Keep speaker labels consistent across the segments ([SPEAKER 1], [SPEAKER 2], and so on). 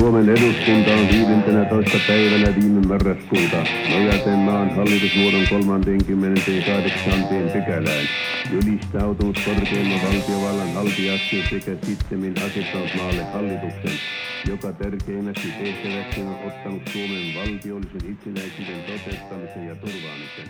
[SPEAKER 1] Suomen eduskunta on 15. päivänä viime marraskuuta nojaten maan hallitusmuodon 38. pykälään ylistautunut korkeimman valtiovallan haltijaksi sekä sittemmin asettanut maalle hallituksen, joka tärkeimmäksi tehtäväksi on ottanut Suomen valtiollisen itsenäisyyden toteuttamisen ja turvaamisen.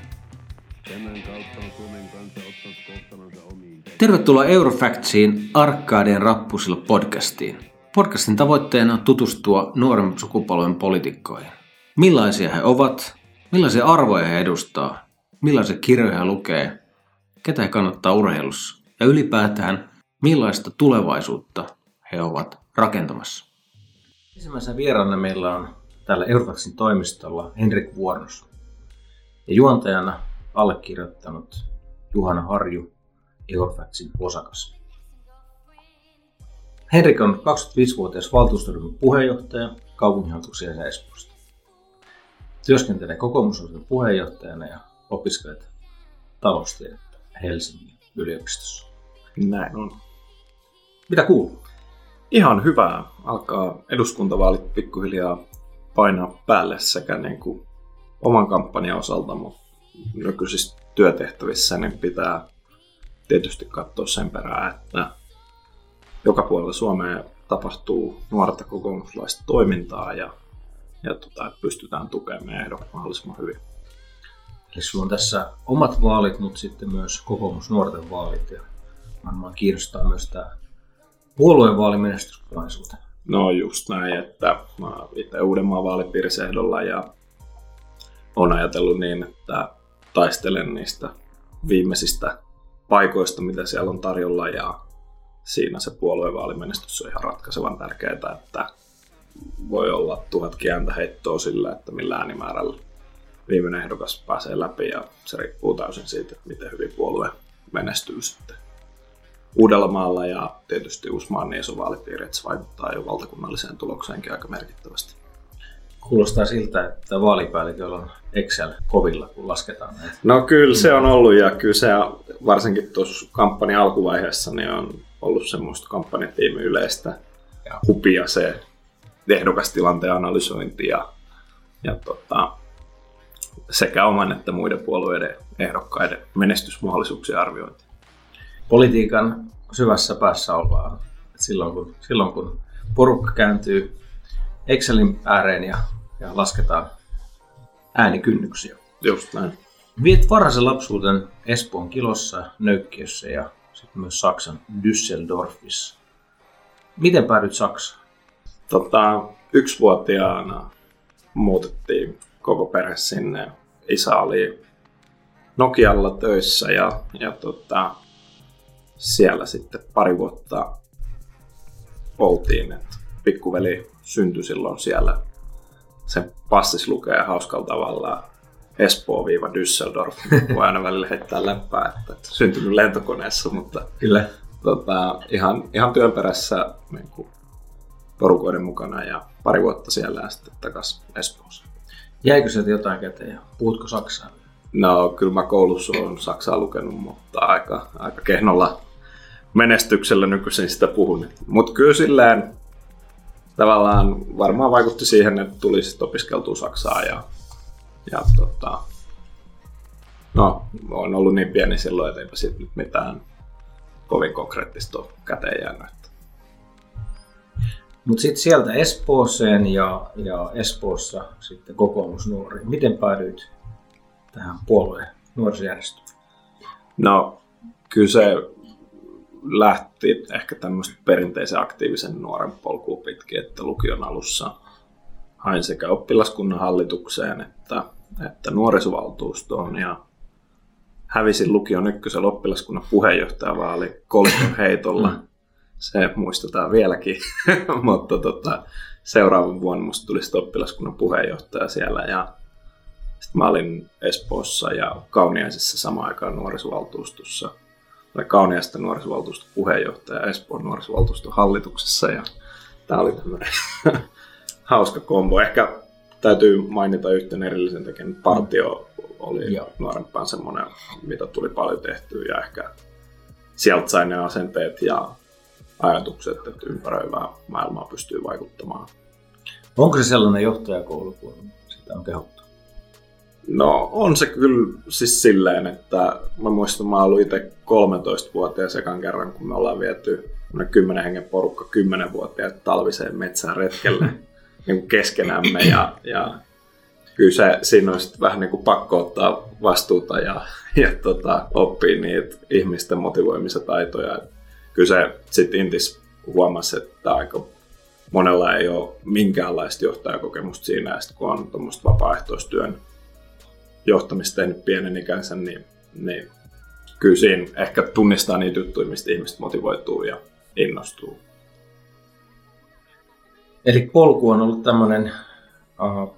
[SPEAKER 1] Tämän kautta on Suomen kansa ottanut kohtalonsa omiin.
[SPEAKER 2] Tervetuloa Eurofactsiin Arkkaadien rappusilla podcastiin. Podcastin tavoitteena on tutustua nuoren sukupolven poliitikkoihin. Millaisia he ovat, millaisia arvoja he edustaa, millaisia kirjoja he lukee, ketä he kannattaa urheilussa ja ylipäätään millaista tulevaisuutta he ovat rakentamassa. Ensimmäisenä vieraana meillä on täällä Eurofactsin toimistolla Henrik Vuornos ja juontajana allekirjoittanut Juhana Harju, Eurofactsin osakas. Henrik on 25-vuotias valtuustoryhmän puheenjohtaja kaupunginhallituksen Espoosta. Työskentelee kokoomusosuuden puheenjohtajana ja opiskelee taloustiedettä Helsingin yliopistossa.
[SPEAKER 3] Näin on.
[SPEAKER 2] Mitä kuuluu?
[SPEAKER 3] Ihan hyvää. Alkaa eduskuntavaalit pikkuhiljaa painaa päälle sekä niin kuin oman kampanjan osalta, mutta nykyisissä työtehtävissä niin pitää tietysti katsoa sen perään, että joka puolella Suomea tapahtuu nuorta kokoomuslaista toimintaa ja, ja tota, pystytään tukemaan meidän ehdokkaat mahdollisimman hyvin.
[SPEAKER 2] Eli sulla on tässä omat vaalit, mutta sitten myös kokoomus nuorten vaalit. Ja varmaan kiinnostaa myös tämä puolueen vaalimenestys kokonaisuutena.
[SPEAKER 3] No just näin, että mä itse Uudenmaan vaalipiirissä ehdolla ja on ajatellut niin, että taistelen niistä viimeisistä paikoista, mitä siellä on tarjolla ja siinä se puoluevaalimenestys on ihan ratkaisevan tärkeää, että voi olla tuhat kiäntä heittoa sillä, että millä äänimäärällä viimeinen ehdokas pääsee läpi ja se riippuu täysin siitä, että miten hyvin puolue menestyy sitten Uudellamaalla ja tietysti Uusmaan niin iso vaalipiiri, että se vaikuttaa jo valtakunnalliseen tulokseenkin aika merkittävästi.
[SPEAKER 2] Kuulostaa siltä, että vaalipäälliköllä on Excel kovilla, kun lasketaan näitä.
[SPEAKER 3] No kyllä se on ollut ja kyllä se varsinkin tuossa kampanjan alkuvaiheessa niin on ollut semmoista kampanjatiimin yleistä ja hupia se ehdokastilanteen analysointi ja, ja tota, sekä oman että muiden puolueiden ehdokkaiden menestysmahdollisuuksien arviointi.
[SPEAKER 2] Politiikan syvässä päässä ollaan. Silloin kun, silloin kun porukka kääntyy Excelin ääreen ja, ja lasketaan äänikynnyksiä.
[SPEAKER 3] Just näin.
[SPEAKER 2] Viet varhaisen lapsuuden Espoon kilossa, Nöykkiössä ja sitten myös Saksan Düsseldorfissa. Miten päädyit Saksaan?
[SPEAKER 3] Tota, yksivuotiaana muutettiin koko perhe sinne. Isä oli Nokialla töissä ja, ja tota, siellä sitten pari vuotta oltiin. Et pikkuveli syntyi silloin siellä. Se passis lukee hauskalla tavalla Espoo-Düsseldorf. Voi aina välillä heittää läppää, että syntynyt lentokoneessa, mutta
[SPEAKER 2] Kyllä.
[SPEAKER 3] tota, ihan, ihan työn perässä niin kuin porukoiden mukana ja pari vuotta siellä ja sitten takaisin Espoossa.
[SPEAKER 2] Jäikö sieltä jotain käteen ja puhutko Saksaa?
[SPEAKER 3] No kyllä mä koulussa olen Saksaa lukenut, mutta aika, aika kehnolla menestyksellä nykyisin sitä puhun. Mutta kyllä silleen tavallaan varmaan vaikutti siihen, että tuli sitten opiskeltua Saksaa ja, ja tota, no, on ollut niin pieni silloin, että eipä sitten nyt mitään kovin konkreettista ole käteen jäänyt.
[SPEAKER 2] Mutta sitten sieltä Espooseen ja, ja Espoossa sitten kokoomusnuori. Miten päädyit tähän puolueen nuorisojärjestöön?
[SPEAKER 3] No, kyllä se lähti ehkä tämmöistä perinteisen aktiivisen nuoren polkuun pitkin, että lukion alussa hain sekä oppilaskunnan hallitukseen että, että nuorisovaltuustoon ja hävisin lukion ykkösen oppilaskunnan puheenjohtajavaali kolikon heitolla. Se muistetaan vieläkin, mutta tota, seuraavan vuonna musta tuli oppilaskunnan puheenjohtaja siellä ja sitten mä olin Espoossa ja Kauniaisissa samaan aikaan nuorisovaltuustossa. Olen Kauniaista nuorisovaltuuston puheenjohtaja Espoon nuorisovaltuuston hallituksessa ja tämä oli tämmöinen hauska kombo. Ehkä täytyy mainita yhten erillisen tekemään. Partio oli
[SPEAKER 2] Joo.
[SPEAKER 3] nuorempaan semmoinen, mitä tuli paljon tehtyä ja ehkä sieltä sai ne asenteet ja ajatukset, että ympäröivää maailmaa pystyy vaikuttamaan.
[SPEAKER 2] Onko se sellainen johtajakoulu, kun sitä on kehottu?
[SPEAKER 3] No on se kyllä siis silleen, että mä muistan, mä ollut itse 13-vuotias sekan kerran, kun me ollaan viety kymmenen hengen porukka 10-vuotiaat talviseen metsään retkelle niin keskenämme ja, ja kyllä se, siinä on vähän niin kuin pakko ottaa vastuuta ja, ja tota, oppia niitä ihmisten motivoimisia taitoja. Kyllä se sitten Intis huomasi, että aika monella ei ole minkäänlaista johtajakokemusta siinä, ja kun on tuommoista vapaaehtoistyön johtamista tehnyt pienen ikänsä, niin, niin kyllä siinä ehkä tunnistaa niitä juttuja, mistä ihmiset motivoituu ja innostuu.
[SPEAKER 2] Eli polku on ollut tämmöinen uh,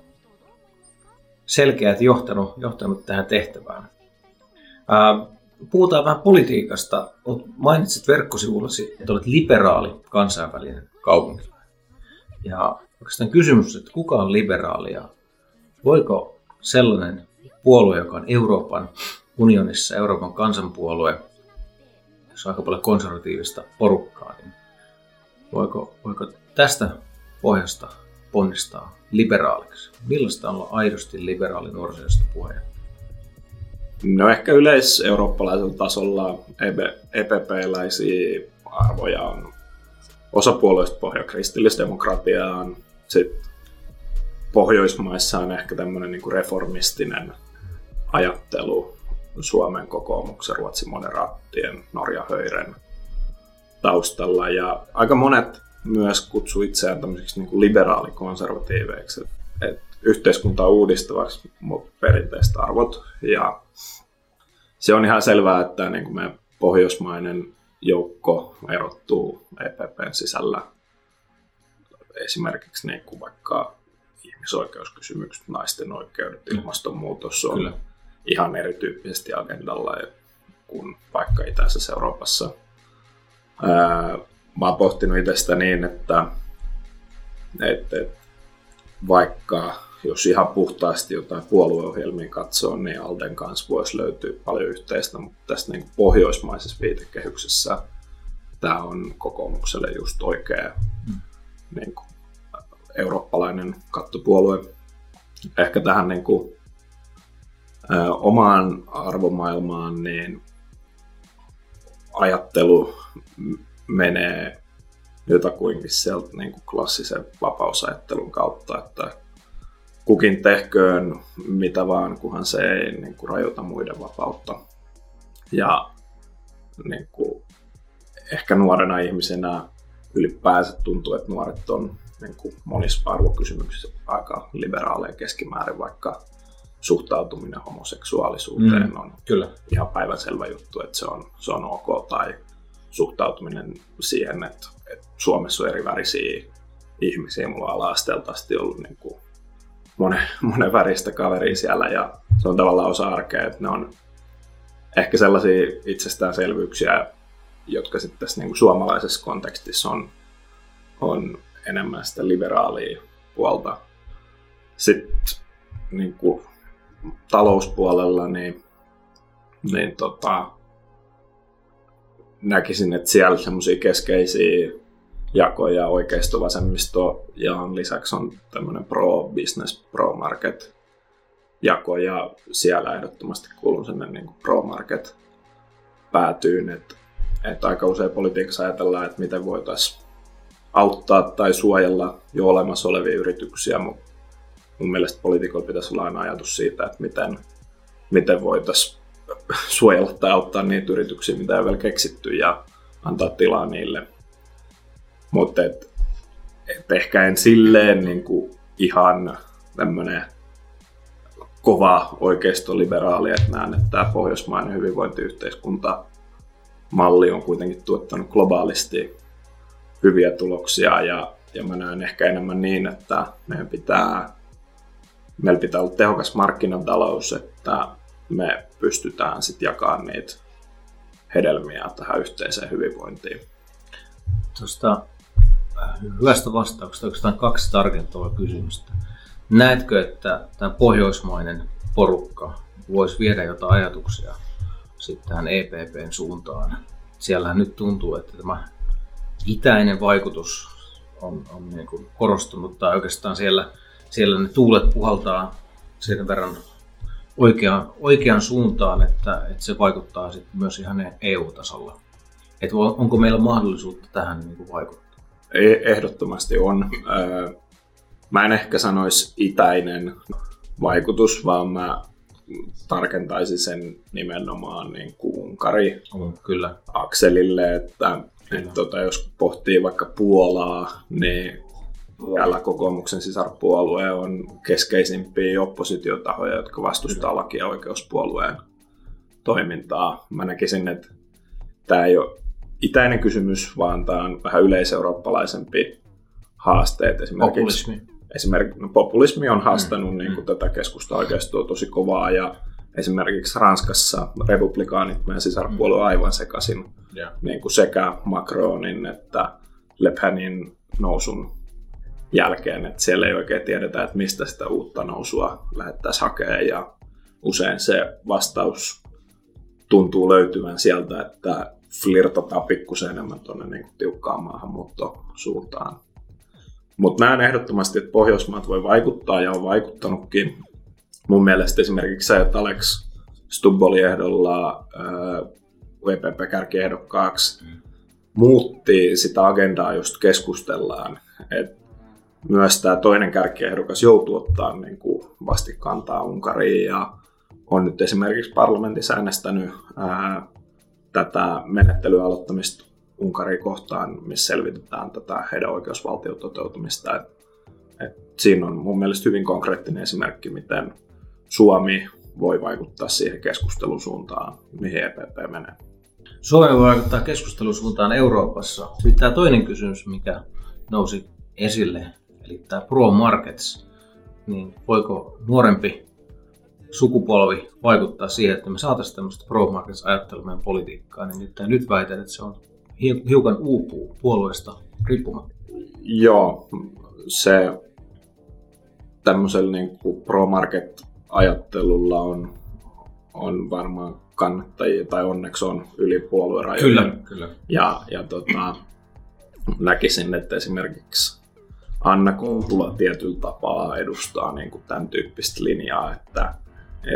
[SPEAKER 2] selkeät johtanut, johtanut tähän tehtävään. Uh, puhutaan vähän politiikasta. Mainitsit verkkosivullasi, että olet liberaali kansainvälinen kaupunki. Ja oikeastaan kysymys, että kuka on liberaali ja voiko sellainen puolue, joka on Euroopan unionissa, Euroopan kansanpuolue, jossa on aika paljon konservatiivista porukkaa, niin voiko, voiko tästä pohjasta ponnistaa liberaaliksi? Millaista on olla aidosti liberaali nuorisosta puheen?
[SPEAKER 3] No ehkä yleiseurooppalaisella tasolla EPP-läisiä arvoja on osa puolueista pohja kristillisdemokratiaan, sitten Pohjoismaissa on ehkä tämmöinen niin kuin reformistinen ajattelu Suomen kokoomuksen, Ruotsin moderaattien, Norja höyren taustalla. Ja aika monet myös kutsuu itseään tämmöisiksi niin liberaalikonservatiiveiksi, että yhteiskuntaa uudistavaksi, mutta perinteiset arvot. Ja se on ihan selvää, että niin kuin meidän pohjoismainen joukko erottuu EPPn sisällä esimerkiksi niin kuin vaikka ihmisoikeuskysymykset, naisten oikeudet, mm. ilmastonmuutos on Kyllä. ihan erityyppisesti agendalla kuin vaikka Itäisessä Euroopassa. Ää, mä oon pohtinut itsestä niin, että, että, vaikka jos ihan puhtaasti jotain puolueohjelmia katsoo, niin Alden kanssa voisi löytyä paljon yhteistä, mutta tässä niin pohjoismaisessa viitekehyksessä tämä on kokoomukselle just oikea mm. niin kuin, eurooppalainen kattopuolue. Ehkä tähän niin kuin, ä, omaan arvomaailmaan niin ajattelu menee jotakuinkin sieltä niin kuin klassisen vapausajattelun kautta, että kukin tehköön mitä vaan, kunhan se ei niin kuin, rajoita muiden vapautta. Ja niin kuin, ehkä nuorena ihmisenä ylipäänsä tuntuu, että nuoret on niin kuin monissa arvokysymyksissä aika liberaaleja keskimäärin, vaikka suhtautuminen homoseksuaalisuuteen mm, on kyllä. ihan päivänselvä juttu, että se on, se on ok, tai suhtautuminen siihen, että, että Suomessa on eri värisiä ihmisiä. Mulla on ala ollut niin kuin monen, monen väristä kaveria siellä ja se on tavallaan osa arkea, että ne on ehkä sellaisia itsestäänselvyyksiä, jotka sitten tässä niin kuin suomalaisessa kontekstissa on, on enemmän sitä liberaalia puolta. Sitten niin kuin talouspuolella niin, niin tota, näkisin, että siellä semmoisia keskeisiä jakoja oikeisto-vasemmisto ja lisäksi on tämmöinen pro-business, pro-market jako ja siellä ehdottomasti kuulun sinne niin pro-market päätyyn, että, että aika usein politiikassa ajatellaan, että miten voitaisiin auttaa tai suojella jo olemassa olevia yrityksiä, mutta mun mielestä poliitikoilla pitäisi olla aina ajatus siitä, että miten, miten voitaisiin suojella tai auttaa niitä yrityksiä, mitä ei vielä keksitty ja antaa tilaa niille. Mutta et, et ehkä en silleen niin kuin ihan tämmöinen kova oikeistoliberaali, että näen, että tämä pohjoismainen hyvinvointiyhteiskunta malli on kuitenkin tuottanut globaalisti hyviä tuloksia ja, ja mä näen ehkä enemmän niin, että meidän pitää, meillä pitää olla tehokas markkinatalous, että me pystytään sitten jakamaan niitä hedelmiä tähän yhteiseen hyvinvointiin.
[SPEAKER 2] Tuosta äh, hyvästä vastauksesta oikeastaan kaksi tarkentavaa kysymystä. Näetkö, että tämä pohjoismainen porukka voisi viedä jotain ajatuksia sitten tähän EPPn suuntaan? Siellähän nyt tuntuu, että tämä itäinen vaikutus on, on niin kuin korostunut tai oikeastaan siellä, siellä ne tuulet puhaltaa sen verran oikeaan, oikeaan suuntaan, että, että se vaikuttaa sitten myös ihan EU-tasolla. Että onko meillä mahdollisuutta tähän niin kuin vaikuttaa?
[SPEAKER 3] E- ehdottomasti on. Mä en ehkä sanoisi itäinen vaikutus, vaan mä tarkentaisin sen nimenomaan niin kuin Unkari
[SPEAKER 2] on, kyllä.
[SPEAKER 3] akselille, että, että tota, jos pohtii vaikka Puolaa, niin Täällä kokoomuksen sisarpuolue on keskeisimpiä oppositiotahoja, jotka vastustaa laki- ja oikeuspuolueen toimintaa. Mä näkisin, että tämä ei ole itäinen kysymys, vaan tämä on vähän yleiseurooppalaisempi haasteet.
[SPEAKER 2] Esimerkiksi, populismi.
[SPEAKER 3] Esimerkiksi, no, populismi on haastanut mm, niin kuin, mm. tätä keskusta oikeastaan tosi kovaa ja esimerkiksi Ranskassa republikaanit, meidän sisarpuolue on aivan sekaisin yeah. niin kuin sekä Macronin että Le Penin nousun jälkeen, että siellä ei oikein tiedetä, että mistä sitä uutta nousua lähettäisiin hakemaan ja usein se vastaus tuntuu löytyvän sieltä, että flirtataan pikkusen enemmän tuonne niin tiukkaan maahanmuuttosuuntaan. Mutta näen ehdottomasti, että Pohjoismaat voi vaikuttaa ja on vaikuttanutkin. Mun mielestä esimerkiksi se, että Alex Stubb oli ehdolla VPP-kärkiehdokkaaksi, mm. muutti sitä agendaa, josta keskustellaan. Et myös tämä toinen kärkiehdokas joutuu ottaa niin kuin vastikantaa Unkariin ja on nyt esimerkiksi parlamentissa äänestänyt ää, tätä menettelyä aloittamista Unkariin kohtaan, missä selvitetään tätä heidän oikeusvaltiototeutumista. Et, et siinä on mun mielestä hyvin konkreettinen esimerkki, miten Suomi voi vaikuttaa siihen keskustelun suuntaan, mihin EPP menee.
[SPEAKER 2] Suomi voi vaikuttaa keskustelun suuntaan Euroopassa. Sitten tämä toinen kysymys, mikä nousi esille eli tämä Pro Markets, niin voiko nuorempi sukupolvi vaikuttaa siihen, että me saataisiin tämmöistä Pro Markets ajattelua meidän politiikkaan, niin nyt, nyt väitän, että se on hiukan uupuu puolueesta riippumatta.
[SPEAKER 3] Joo, se tämmöisellä niin Pro Market ajattelulla on, on varmaan kannattajia, tai onneksi on yli puoluerajojen.
[SPEAKER 2] Kyllä, kyllä.
[SPEAKER 3] Ja, ja tota, näkisin, että esimerkiksi Anna Kontula tietyllä tapaa edustaa niin kuin tämän tyyppistä linjaa, että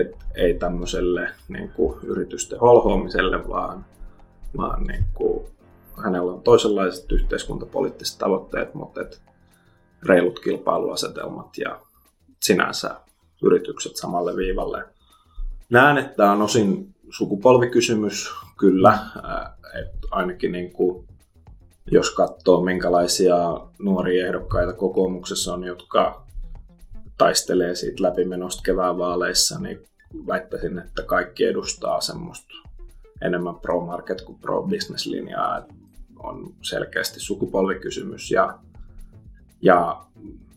[SPEAKER 3] et ei tämmöiselle niin kuin yritysten holhoamiselle, vaan, vaan niin kuin, hänellä on toisenlaiset yhteiskuntapoliittiset tavoitteet, mutta et reilut kilpailuasetelmat ja sinänsä yritykset samalle viivalle. Näen, että tämä on osin sukupolvikysymys, kyllä, että ainakin niin kuin jos katsoo minkälaisia nuoria ehdokkaita kokoomuksessa on, jotka taistelee siitä läpimenosta kevään vaaleissa, niin väittäisin, että kaikki edustaa semmoista enemmän pro-market kuin pro-business linjaa. On selkeästi sukupolvikysymys ja, ja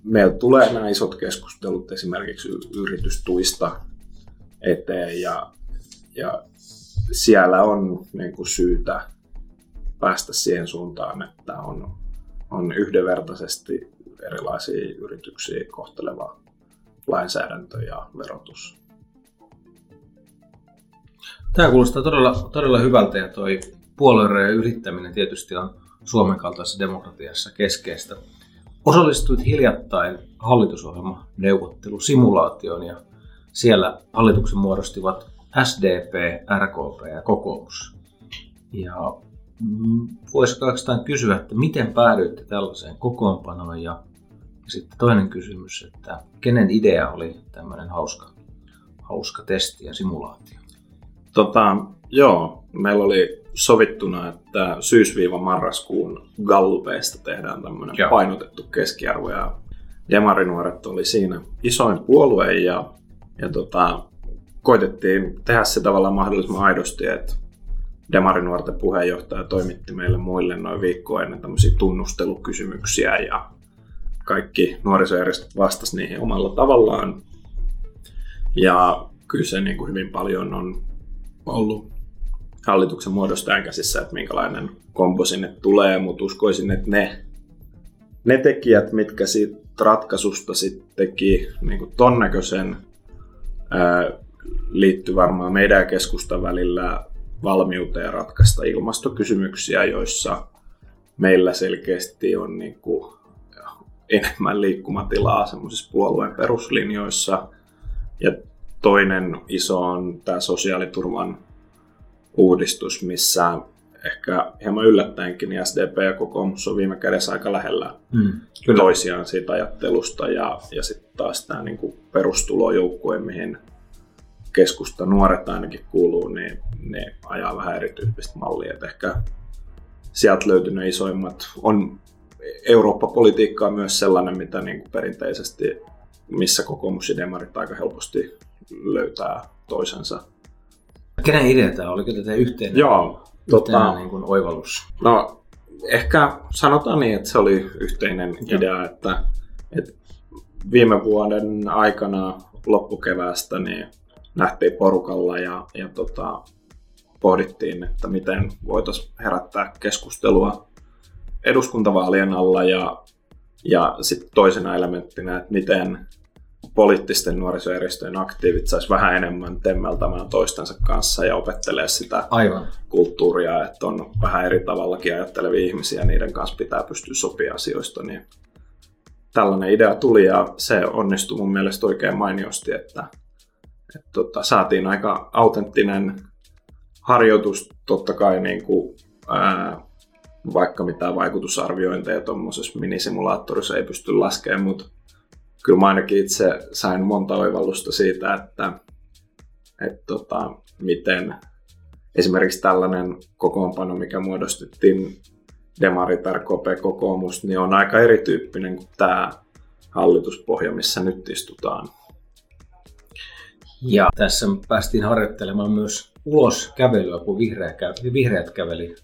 [SPEAKER 3] meillä tulee nämä isot keskustelut esimerkiksi yritystuista eteen ja, ja siellä on niin kuin syytä päästä siihen suuntaan, että on, on yhdenvertaisesti erilaisia yrityksiä kohteleva lainsäädäntö ja verotus.
[SPEAKER 2] Tämä kuulostaa todella, todella hyvältä ja tuo puolueen yrittäminen tietysti on Suomen kaltaisessa demokratiassa keskeistä. Osallistuit hiljattain hallitusohjelman neuvottelusimulaatioon ja siellä hallituksen muodostivat SDP, RKP ja kokoomus. Ja voisiko oikeastaan kysyä, että miten päädyitte tällaiseen kokoonpanoon ja sitten toinen kysymys, että kenen idea oli tämmöinen hauska, hauska testi ja simulaatio?
[SPEAKER 3] Tota, joo, meillä oli sovittuna, että syysviiva-marraskuun gallupeista tehdään tämmöinen joo. painotettu keskiarvo ja Demarinuoret oli siinä isoin puolue ja, ja tota, koitettiin tehdä se tavallaan mahdollisimman aidosti, että Demarinuorten puheenjohtaja toimitti meille muille noin viikkoa ennen tämmöisiä tunnustelukysymyksiä ja kaikki nuorisojärjestöt vastasi niihin omalla tavallaan. Ja kyllä se niin kuin hyvin paljon on ollut hallituksen muodostajan käsissä, että minkälainen kombo sinne tulee, mutta uskoisin, että ne, ne tekijät, mitkä siitä ratkaisusta sitten teki niin kuin ton näköisen, liittyy varmaan meidän keskustan välillä valmiuteen ratkaista ilmastokysymyksiä, joissa meillä selkeästi on niin kuin enemmän liikkumatilaa semmoisissa puolueen peruslinjoissa. Ja toinen iso on tämä sosiaaliturvan uudistus, missä ehkä hieman yllättäenkin niin SDP ja kokoomus on viime kädessä aika lähellä mm, kyllä. toisiaan siitä ajattelusta ja, ja sitten taas tämä niin perustulojoukkue, mihin keskusta nuoret ainakin kuuluu, niin ne ajaa vähän erityyppistä mallia. Et ehkä sieltä löytynyt isoimmat on Eurooppa-politiikka on myös sellainen, mitä niin kuin perinteisesti, missä kokoomus ja demarit aika helposti löytää toisensa.
[SPEAKER 2] Kenen idea tämä oli? Oliko tämä yhteinen,
[SPEAKER 3] Joo,
[SPEAKER 2] yhteinen tota, niin kuin oivallus?
[SPEAKER 3] No, ehkä sanotaan niin, että se oli yhteinen Joo. idea, että, että viime vuoden aikana loppukeväästä niin nähtiin porukalla ja, ja tota, pohdittiin, että miten voitaisiin herättää keskustelua eduskuntavaalien alla ja, ja sitten toisena elementtinä, että miten poliittisten nuorisojärjestöjen aktiivit saisi vähän enemmän temmeltämään toistensa kanssa ja opettelee sitä
[SPEAKER 2] Aivan.
[SPEAKER 3] kulttuuria, että on vähän eri tavallakin ajattelevia ihmisiä, niiden kanssa pitää pystyä sopia asioista, niin tällainen idea tuli ja se onnistui mun mielestä oikein mainiosti, että, että tota, saatiin aika autenttinen harjoitus totta kai niin kuin, ää, vaikka mitään vaikutusarviointeja tuommoisessa minisimulaattorissa ei pysty laskemaan, mutta kyllä mä ainakin itse sain monta oivallusta siitä, että, että tota, miten esimerkiksi tällainen kokoonpano, mikä muodostettiin Demarit, RKP, kokoomus, niin on aika erityyppinen kuin tämä hallituspohja, missä nyt istutaan.
[SPEAKER 2] Ja tässä päästiin harjoittelemaan myös ulos kävelyä, kun vihreät, vihreät käveli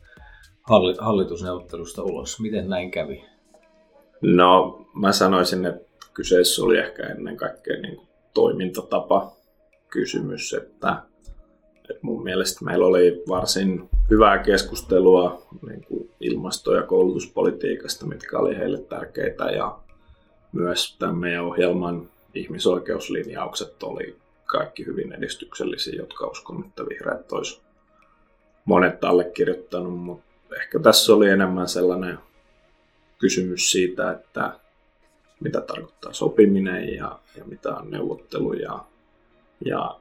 [SPEAKER 2] hallitusneuvottelusta ulos. Miten näin kävi?
[SPEAKER 3] No, mä sanoisin, että kyseessä oli ehkä ennen kaikkea niin kuin toimintatapa kysymys, että, että mun mielestä meillä oli varsin hyvää keskustelua niin kuin ilmasto- ja koulutuspolitiikasta, mitkä oli heille tärkeitä ja myös tämän meidän ohjelman ihmisoikeuslinjaukset oli kaikki hyvin edistyksellisiä, jotka uskon, että vihreät olisi monet allekirjoittanut, mutta ehkä tässä oli enemmän sellainen kysymys siitä, että mitä tarkoittaa sopiminen ja, ja mitä on neuvottelu ja, ja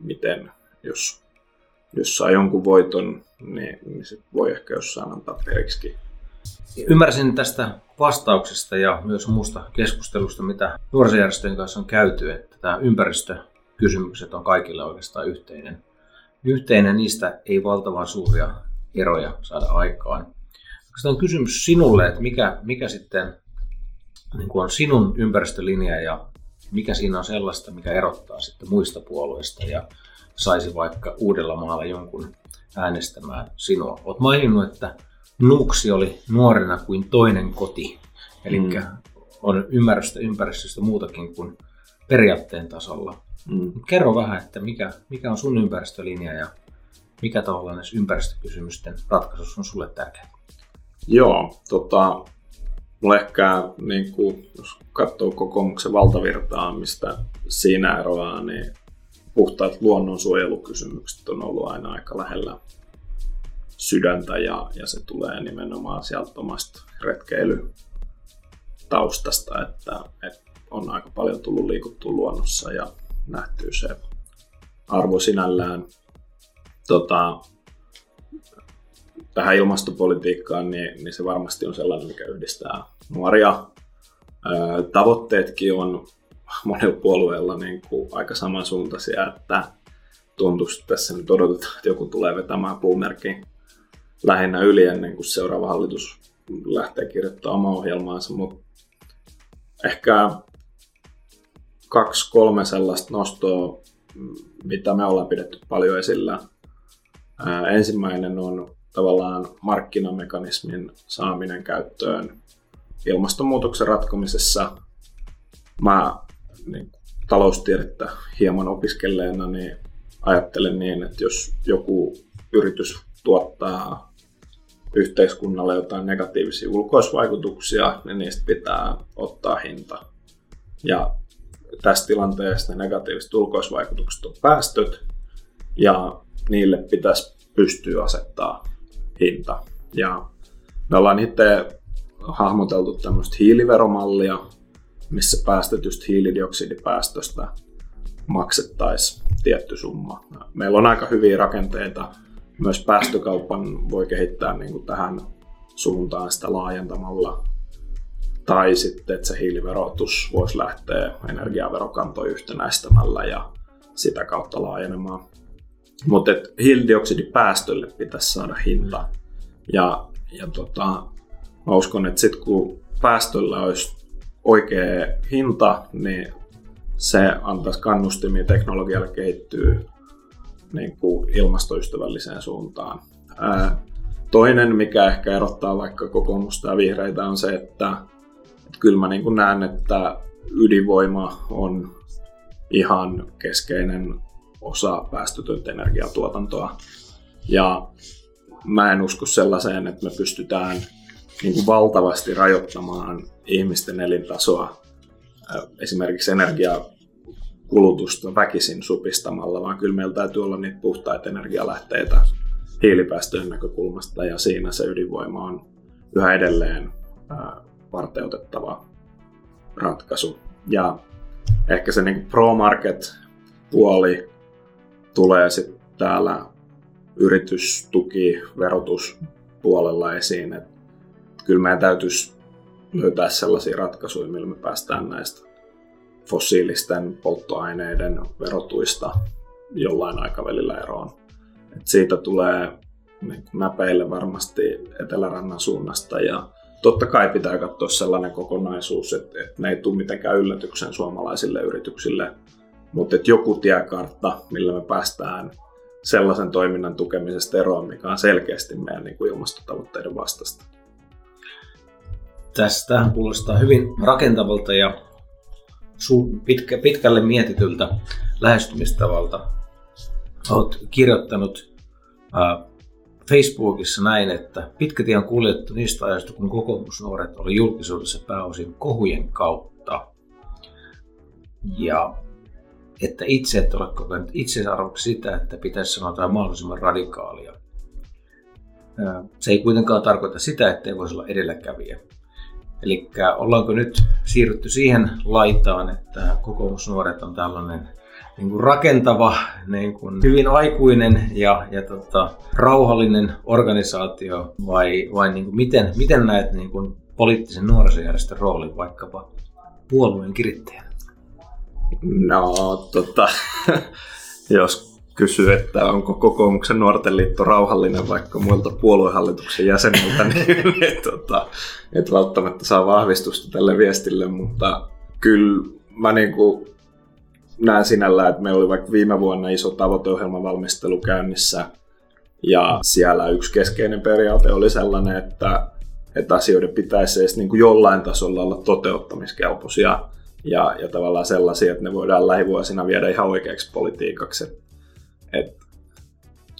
[SPEAKER 3] miten, jos, jos saa jonkun voiton, niin, niin sit voi ehkä jossain antaa periksi.
[SPEAKER 2] Ymmärsin tästä vastauksesta ja myös muusta keskustelusta, mitä nuorisojärjestöjen kanssa on käyty, että tämä ympäristökysymykset on kaikille oikeastaan yhteinen. Yhteinen niistä ei valtavan suuria eroja saada aikaan. Tämä on kysymys sinulle, että mikä, mikä sitten niin kuin on sinun ympäristölinja ja mikä siinä on sellaista, mikä erottaa sitten muista puolueista ja saisi vaikka uudella maalla jonkun äänestämään sinua. Olet maininnut, että Nuuksi oli nuorena kuin toinen koti, eli mm. on ymmärrystä ympäristöstä muutakin kuin periaatteen tasolla. Mm. Kerro vähän, että mikä, mikä on sun ympäristölinja ja mikä tavallaan näissä ympäristökysymysten ratkaisussa on sulle tärkeää?
[SPEAKER 3] Joo, tota, mulla ehkä, niin kuin, jos katsoo kokoomuksen valtavirtaa, mistä siinä eroaa, niin puhtaat luonnonsuojelukysymykset on ollut aina aika lähellä sydäntä ja, ja se tulee nimenomaan sieltä omasta retkeilytaustasta, että, että on aika paljon tullut liikuttua luonnossa ja nähty se arvo sinällään. Tota, tähän ilmastopolitiikkaan, niin, niin se varmasti on sellainen, mikä yhdistää nuoria. tavoitteetkin on monella puolueella niin kuin aika samansuuntaisia, että tuntuu, että tässä nyt odotetaan, että joku tulee vetämään puumerkin lähinnä yli ennen kuin seuraava hallitus lähtee kirjoittamaan omaa ohjelmaansa, mutta ehkä kaksi, kolme sellaista nostoa, mitä me ollaan pidetty paljon esillä. ensimmäinen on tavallaan markkinamekanismin saaminen käyttöön ilmastonmuutoksen ratkomisessa. Mä niin, taloustiedettä hieman opiskelleena niin ajattelen niin, että jos joku yritys tuottaa yhteiskunnalle jotain negatiivisia ulkoisvaikutuksia, niin niistä pitää ottaa hinta. Ja tässä tilanteessa ne negatiiviset ulkoisvaikutukset on päästöt, ja niille pitäisi pystyä asettaa hinta. Ja me ollaan itse hahmoteltu tämmöistä hiiliveromallia, missä päästetystä hiilidioksidipäästöstä maksettaisiin tietty summa. Meillä on aika hyviä rakenteita. Myös päästökaupan voi kehittää niin kuin tähän suuntaan sitä laajentamalla. Tai sitten, että se hiiliverotus voisi lähteä energiaverokantoja yhtenäistämällä ja sitä kautta laajenemaan. Mutta hiilidioksidipäästölle pitäisi saada hinta. Ja, ja tota, mä uskon, että sitten kun päästöllä olisi oikea hinta, niin se antaisi kannustimia teknologialle kehittyä niin kuin ilmastoystävälliseen suuntaan. Ää, toinen, mikä ehkä erottaa vaikka kokoomusta ja vihreitä, on se, että, että kyllä mä niin kuin näen, että ydinvoima on ihan keskeinen osa päästötöntä energiatuotantoa. Ja mä en usko sellaiseen, että me pystytään niin kuin valtavasti rajoittamaan ihmisten elintasoa esimerkiksi energiakulutusta väkisin supistamalla, vaan kyllä meillä täytyy olla niitä puhtaita energialähteitä hiilipäästöjen näkökulmasta ja siinä se ydinvoima on yhä edelleen varteutettava ratkaisu. Ja ehkä se niin pro-market puoli tulee sitten täällä yritystuki, verotuspuolella esiin, että kyllä meidän täytyisi löytää sellaisia ratkaisuja, millä me päästään näistä fossiilisten polttoaineiden verotuista jollain aikavälillä eroon. Et siitä tulee niin näpeille varmasti Etelärannan suunnasta ja totta kai pitää katsoa sellainen kokonaisuus, että, että ne ei tule mitenkään yllätyksen suomalaisille yrityksille, mutta että joku tiekartta, millä me päästään sellaisen toiminnan tukemisesta eroon, mikä on selkeästi meidän niin kuin ilmastotavoitteiden vastasta.
[SPEAKER 2] Tästä kuulostaa hyvin rakentavalta ja pitkä, pitkälle mietityltä lähestymistavalta. Olet kirjoittanut äh, Facebookissa näin, että pitkä tie on kuljettu niistä ajoista, kun kokoomusnuoret oli julkisuudessa pääosin kohujen kautta. Ja että itse et ole kokenut itseisarvoksi sitä, että pitäisi sanoa jotain mahdollisimman radikaalia. Se ei kuitenkaan tarkoita sitä, että ei voisi olla edelläkävijä. Eli ollaanko nyt siirrytty siihen laitaan, että kokoomusnuoret on tällainen niin kuin rakentava, niin kuin hyvin aikuinen ja, ja tota, rauhallinen organisaatio, vai, vai niin kuin miten, miten näet niin kuin poliittisen nuorisojärjestön roolin vaikkapa puolueen kirittäjänä?
[SPEAKER 3] No, tota, jos kysyy, että onko kokoomuksen nuorten liitto rauhallinen vaikka muilta puoluehallituksen jäseniltä, niin et, tota, et välttämättä saa vahvistusta tälle viestille, mutta kyllä mä niin kuin näen sinällä, että meillä oli vaikka viime vuonna iso tavoiteohjelman valmistelu käynnissä, ja siellä yksi keskeinen periaate oli sellainen, että, että asioiden pitäisi edes niin kuin jollain tasolla olla toteuttamiskelpoisia ja, ja tavallaan sellaisia, että ne voidaan lähivuosina viedä ihan oikeaksi politiikaksi. Et, et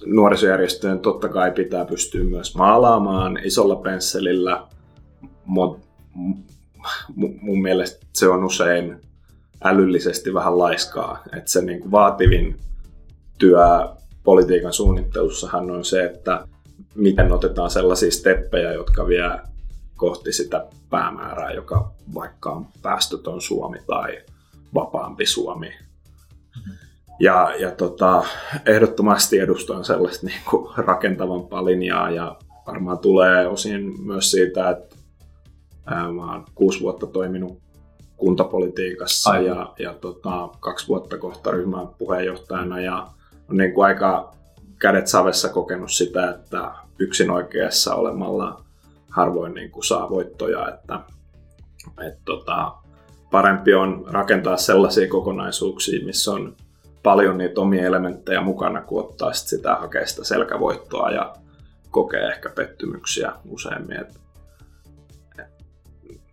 [SPEAKER 3] nuorisojärjestöjen totta kai pitää pystyä myös maalaamaan isolla pensselillä, mutta mun mielestä se on usein älyllisesti vähän laiskaa. Että se niin kuin vaativin työ politiikan suunnittelussahan on se, että miten otetaan sellaisia steppejä, jotka vie kohti sitä päämäärää, joka vaikka on päästötön Suomi tai vapaampi Suomi. Ja, ja tota, ehdottomasti edustan sellaista niin kuin rakentavampaa linjaa ja varmaan tulee osin myös siitä, että ää, mä oon kuusi vuotta toiminut kuntapolitiikassa Aivan. ja, ja tota, kaksi vuotta kohta ryhmän puheenjohtajana ja on niin kuin aika kädet savessa kokenut sitä, että yksin oikeassa olemalla harvoin niin kuin saa voittoja, että et tota, parempi on rakentaa sellaisia kokonaisuuksia, missä on paljon niitä omia elementtejä mukana, kun ottaa sit sitä hakea sitä selkävoittoa ja kokee ehkä pettymyksiä useimmin. Et,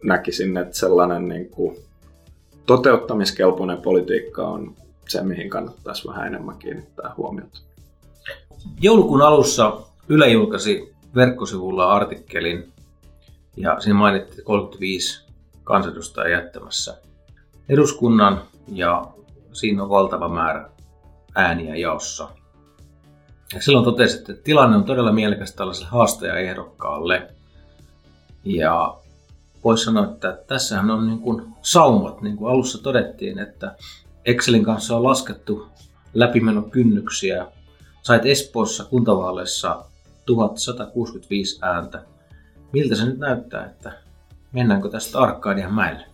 [SPEAKER 3] näkisin, että sellainen niin kuin toteuttamiskelpoinen politiikka on se, mihin kannattaisi vähän enemmän kiinnittää huomiota.
[SPEAKER 2] Joulukuun alussa Yle julkaisi verkkosivulla artikkelin ja siinä mainittiin 35 kansanedustajaa jättämässä eduskunnan ja siinä on valtava määrä ääniä jaossa. Ja silloin totesit, että tilanne on todella mielekäs tällaiselle haastajaehdokkaalle. Ja voisi sanoa, että tässähän on niin kuin saumat, niin kuin alussa todettiin, että Excelin kanssa on laskettu läpimenokynnyksiä. Sait Espoossa kuntavaaleissa 1165 ääntä. Miltä se nyt näyttää, että mennäänkö tästä Arkadian mäelle?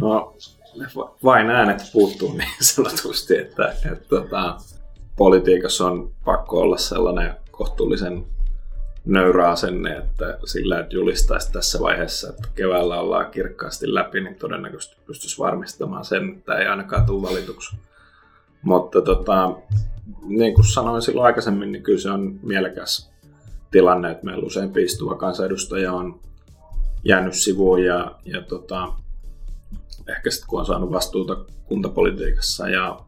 [SPEAKER 3] No, vain äänet puuttuu niin sanotusti, että, että, että tota, politiikassa on pakko olla sellainen kohtuullisen nöyrä asenne, että sillä, että julistaisi tässä vaiheessa, että keväällä ollaan kirkkaasti läpi, niin todennäköisesti pystyisi varmistamaan sen, että ei ainakaan tule valituksi. Mutta tota, niin kuin sanoin silloin aikaisemmin, niin kyllä se on mielekäs tilanne, että meillä useampi istuva kansanedustaja on jäänyt sivuun ja, ja tota, ehkä sitten kun on saanut vastuuta kuntapolitiikassa ja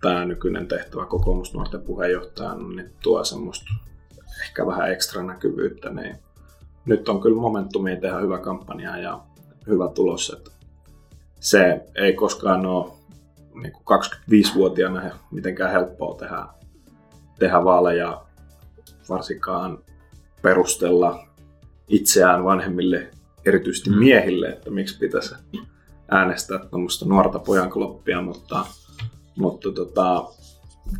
[SPEAKER 3] tämä nykyinen tehtävä kokoomusnuorten puheenjohtajana niin tuo semmoista ehkä vähän ekstra näkyvyyttä, niin nyt on kyllä momentumia tehdä hyvä kampanja ja hyvä tulos. Että se ei koskaan ole niin 25-vuotiaana mitenkään helppoa tehdä, tehdä vaaleja, varsinkaan perustella itseään vanhemmille, erityisesti miehille, että miksi pitäisi äänestää tuommoista nuorta pojankloppia, mutta, mutta tota,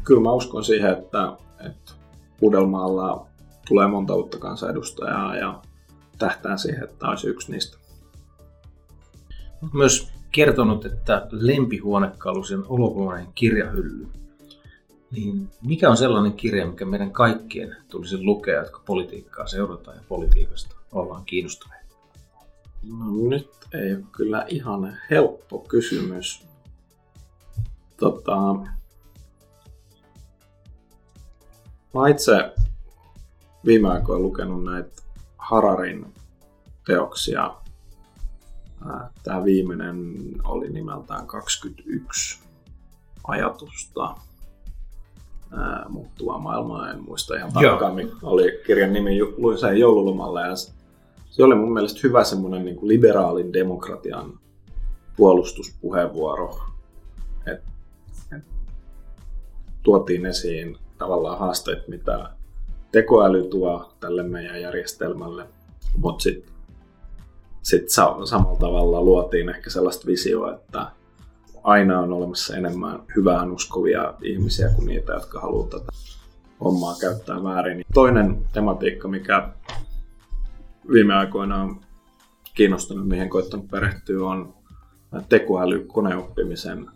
[SPEAKER 3] kyllä mä uskon siihen, että, että Uudelmaalla tulee monta uutta kansanedustajaa ja tähtään siihen, että olisi yksi niistä.
[SPEAKER 2] Myös kertonut, että lempihuonekalusi on ulkomainen kirjahylly. Niin mikä on sellainen kirja, mikä meidän kaikkien tulisi lukea, jotka politiikkaa seurataan ja politiikasta ollaan kiinnostuneita?
[SPEAKER 3] No nyt ei ole kyllä ihan helppo kysymys. Tota, mä itse viime aikoina lukenut näitä Hararin teoksia. Tämä viimeinen oli nimeltään 21 ajatusta muuttuva maailma, en muista ihan tarkkaan, mikä oli kirjan nimi, luin sen joululomalla ja se oli mun mielestä hyvä semmoinen niin liberaalin demokratian puolustuspuheenvuoro, että et tuotiin esiin tavallaan haasteet, mitä tekoäly tuo tälle meidän järjestelmälle, mutta sitten sit samalla tavalla luotiin ehkä sellaista visioa, että aina on olemassa enemmän hyvään uskovia ihmisiä kuin niitä, jotka haluaa tätä hommaa käyttää väärin. Toinen tematiikka, mikä viime aikoina on kiinnostunut, mihin koittanut perehtyä, on tekoäly koneoppimisen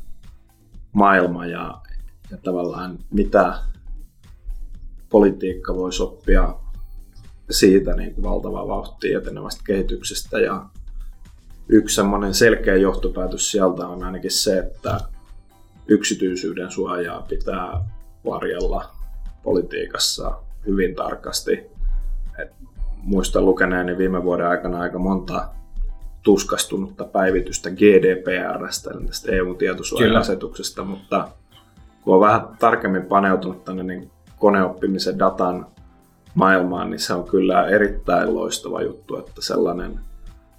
[SPEAKER 3] maailma ja, ja tavallaan mitä politiikka voisi oppia siitä niin kuin valtavaa vauhtia etenevästä kehityksestä. Ja yksi semmoinen selkeä johtopäätös sieltä on ainakin se, että yksityisyyden suojaa pitää varjella politiikassa hyvin tarkasti. Et muistan lukeneeni viime vuoden aikana aika monta tuskastunutta päivitystä GDPRstä, tästä EU-tietosuoja-asetuksesta, mutta kun on vähän tarkemmin paneutunut tänne niin koneoppimisen datan maailmaan, niin se on kyllä erittäin loistava juttu, että sellainen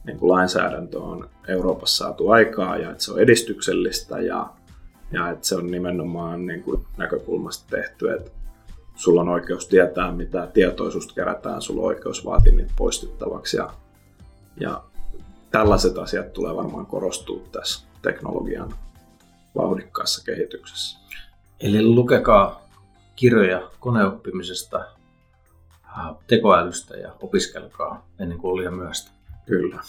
[SPEAKER 3] niin kuin lainsäädäntö on Euroopassa saatu aikaa ja että se on edistyksellistä ja, ja että se on nimenomaan niin kuin näkökulmasta tehty, että sulla on oikeus tietää, mitä tietoisuus kerätään, sulla on oikeus vaatia niitä poistettavaksi ja, ja tällaiset asiat tulee varmaan korostua tässä teknologian vauhdikkaassa kehityksessä.
[SPEAKER 2] Eli lukekaa kirjoja koneoppimisesta, tekoälystä ja opiskelkaa ennen kuin on liian myöhäistä.
[SPEAKER 3] Kyllä.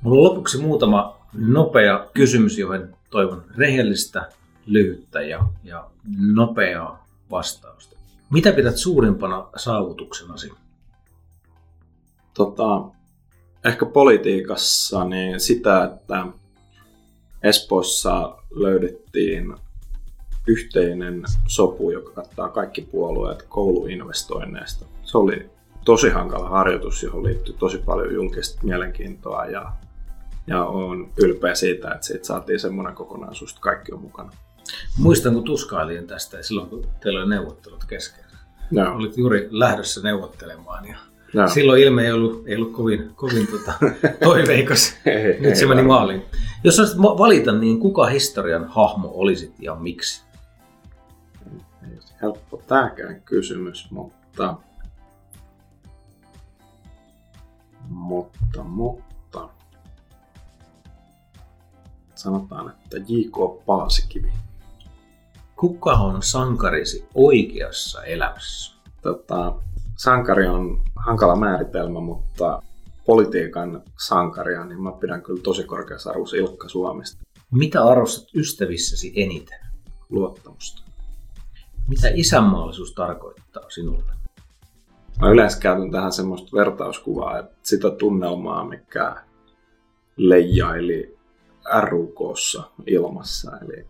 [SPEAKER 2] Mulla on lopuksi muutama nopea kysymys, johon toivon rehellistä, lyhyttä ja, ja nopeaa vastausta. Mitä pidät suurimpana saavutuksenasi?
[SPEAKER 3] Tota, ehkä politiikassa niin sitä, että Espoossa löydettiin yhteinen sopu, joka kattaa kaikki puolueet kouluinvestoinneista. Se oli tosi hankala harjoitus, johon liittyy tosi paljon julkista mielenkiintoa ja, ja on ylpeä siitä, että siitä saatiin semmoinen kokonaisuus, että kaikki on mukana.
[SPEAKER 2] Muistan, kun tuskailin tästä silloin, kun teillä oli neuvottelut kesken. No. Olit juuri lähdössä neuvottelemaan ja no. silloin ilme ei ollut, ei ollut kovin, kovin tota, toiveikas. ei, Nyt ei se meni maaliin. Jos saisit valita, niin kuka historian hahmo olisit ja miksi?
[SPEAKER 3] helppo tämäkään kysymys, mutta Mutta, mutta... Sanotaan, että J.K. Paasikivi.
[SPEAKER 2] Kuka on sankarisi oikeassa elämässä?
[SPEAKER 3] Tota, sankari on hankala määritelmä, mutta politiikan sankaria, niin mä pidän kyllä tosi korkeassa arvossa Ilkka Suomesta.
[SPEAKER 2] Mitä arvostat ystävissäsi eniten?
[SPEAKER 3] Luottamusta.
[SPEAKER 2] Mitä isänmaallisuus tarkoittaa sinulle?
[SPEAKER 3] Mä yleensä käytän tähän semmoista vertauskuvaa, että sitä tunnelmaa, mikä leijaili RUKssa ilmassa, eli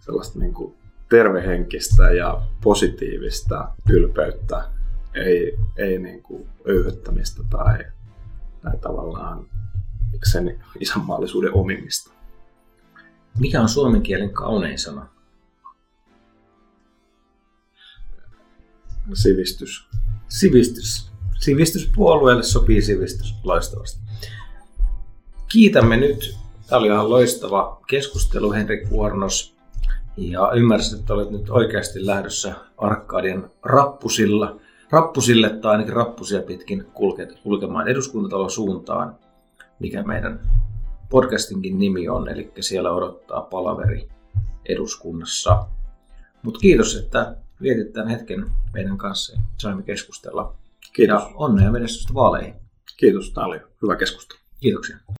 [SPEAKER 3] sellaista niin kuin tervehenkistä ja positiivista ylpeyttä, ei, ei niin kuin öyhöttämistä tai, tai tavallaan sen isänmaallisuuden omimista.
[SPEAKER 2] Mikä on suomen kielen kaunein sana?
[SPEAKER 3] Sivistys.
[SPEAKER 2] Sivistys. Sivistyspuolueelle sopii sivistys loistavasti. Kiitämme nyt. Tämä oli ihan loistava keskustelu, Henrik Vuornos. Ja ymmärsin, että olet nyt oikeasti lähdössä Arkadian rappusilla, rappusille tai ainakin rappusia pitkin kulket, kulkemaan eduskuntatalon suuntaan, mikä meidän podcastinkin nimi on, eli siellä odottaa palaveri eduskunnassa. Mutta kiitos, että vietit tämän hetken meidän kanssa ja saimme keskustella.
[SPEAKER 3] Kiitos.
[SPEAKER 2] Ja onnea menestystä vaaleihin.
[SPEAKER 3] Kiitos, tämä oli hyvä keskustelu.
[SPEAKER 2] Kiitoksia.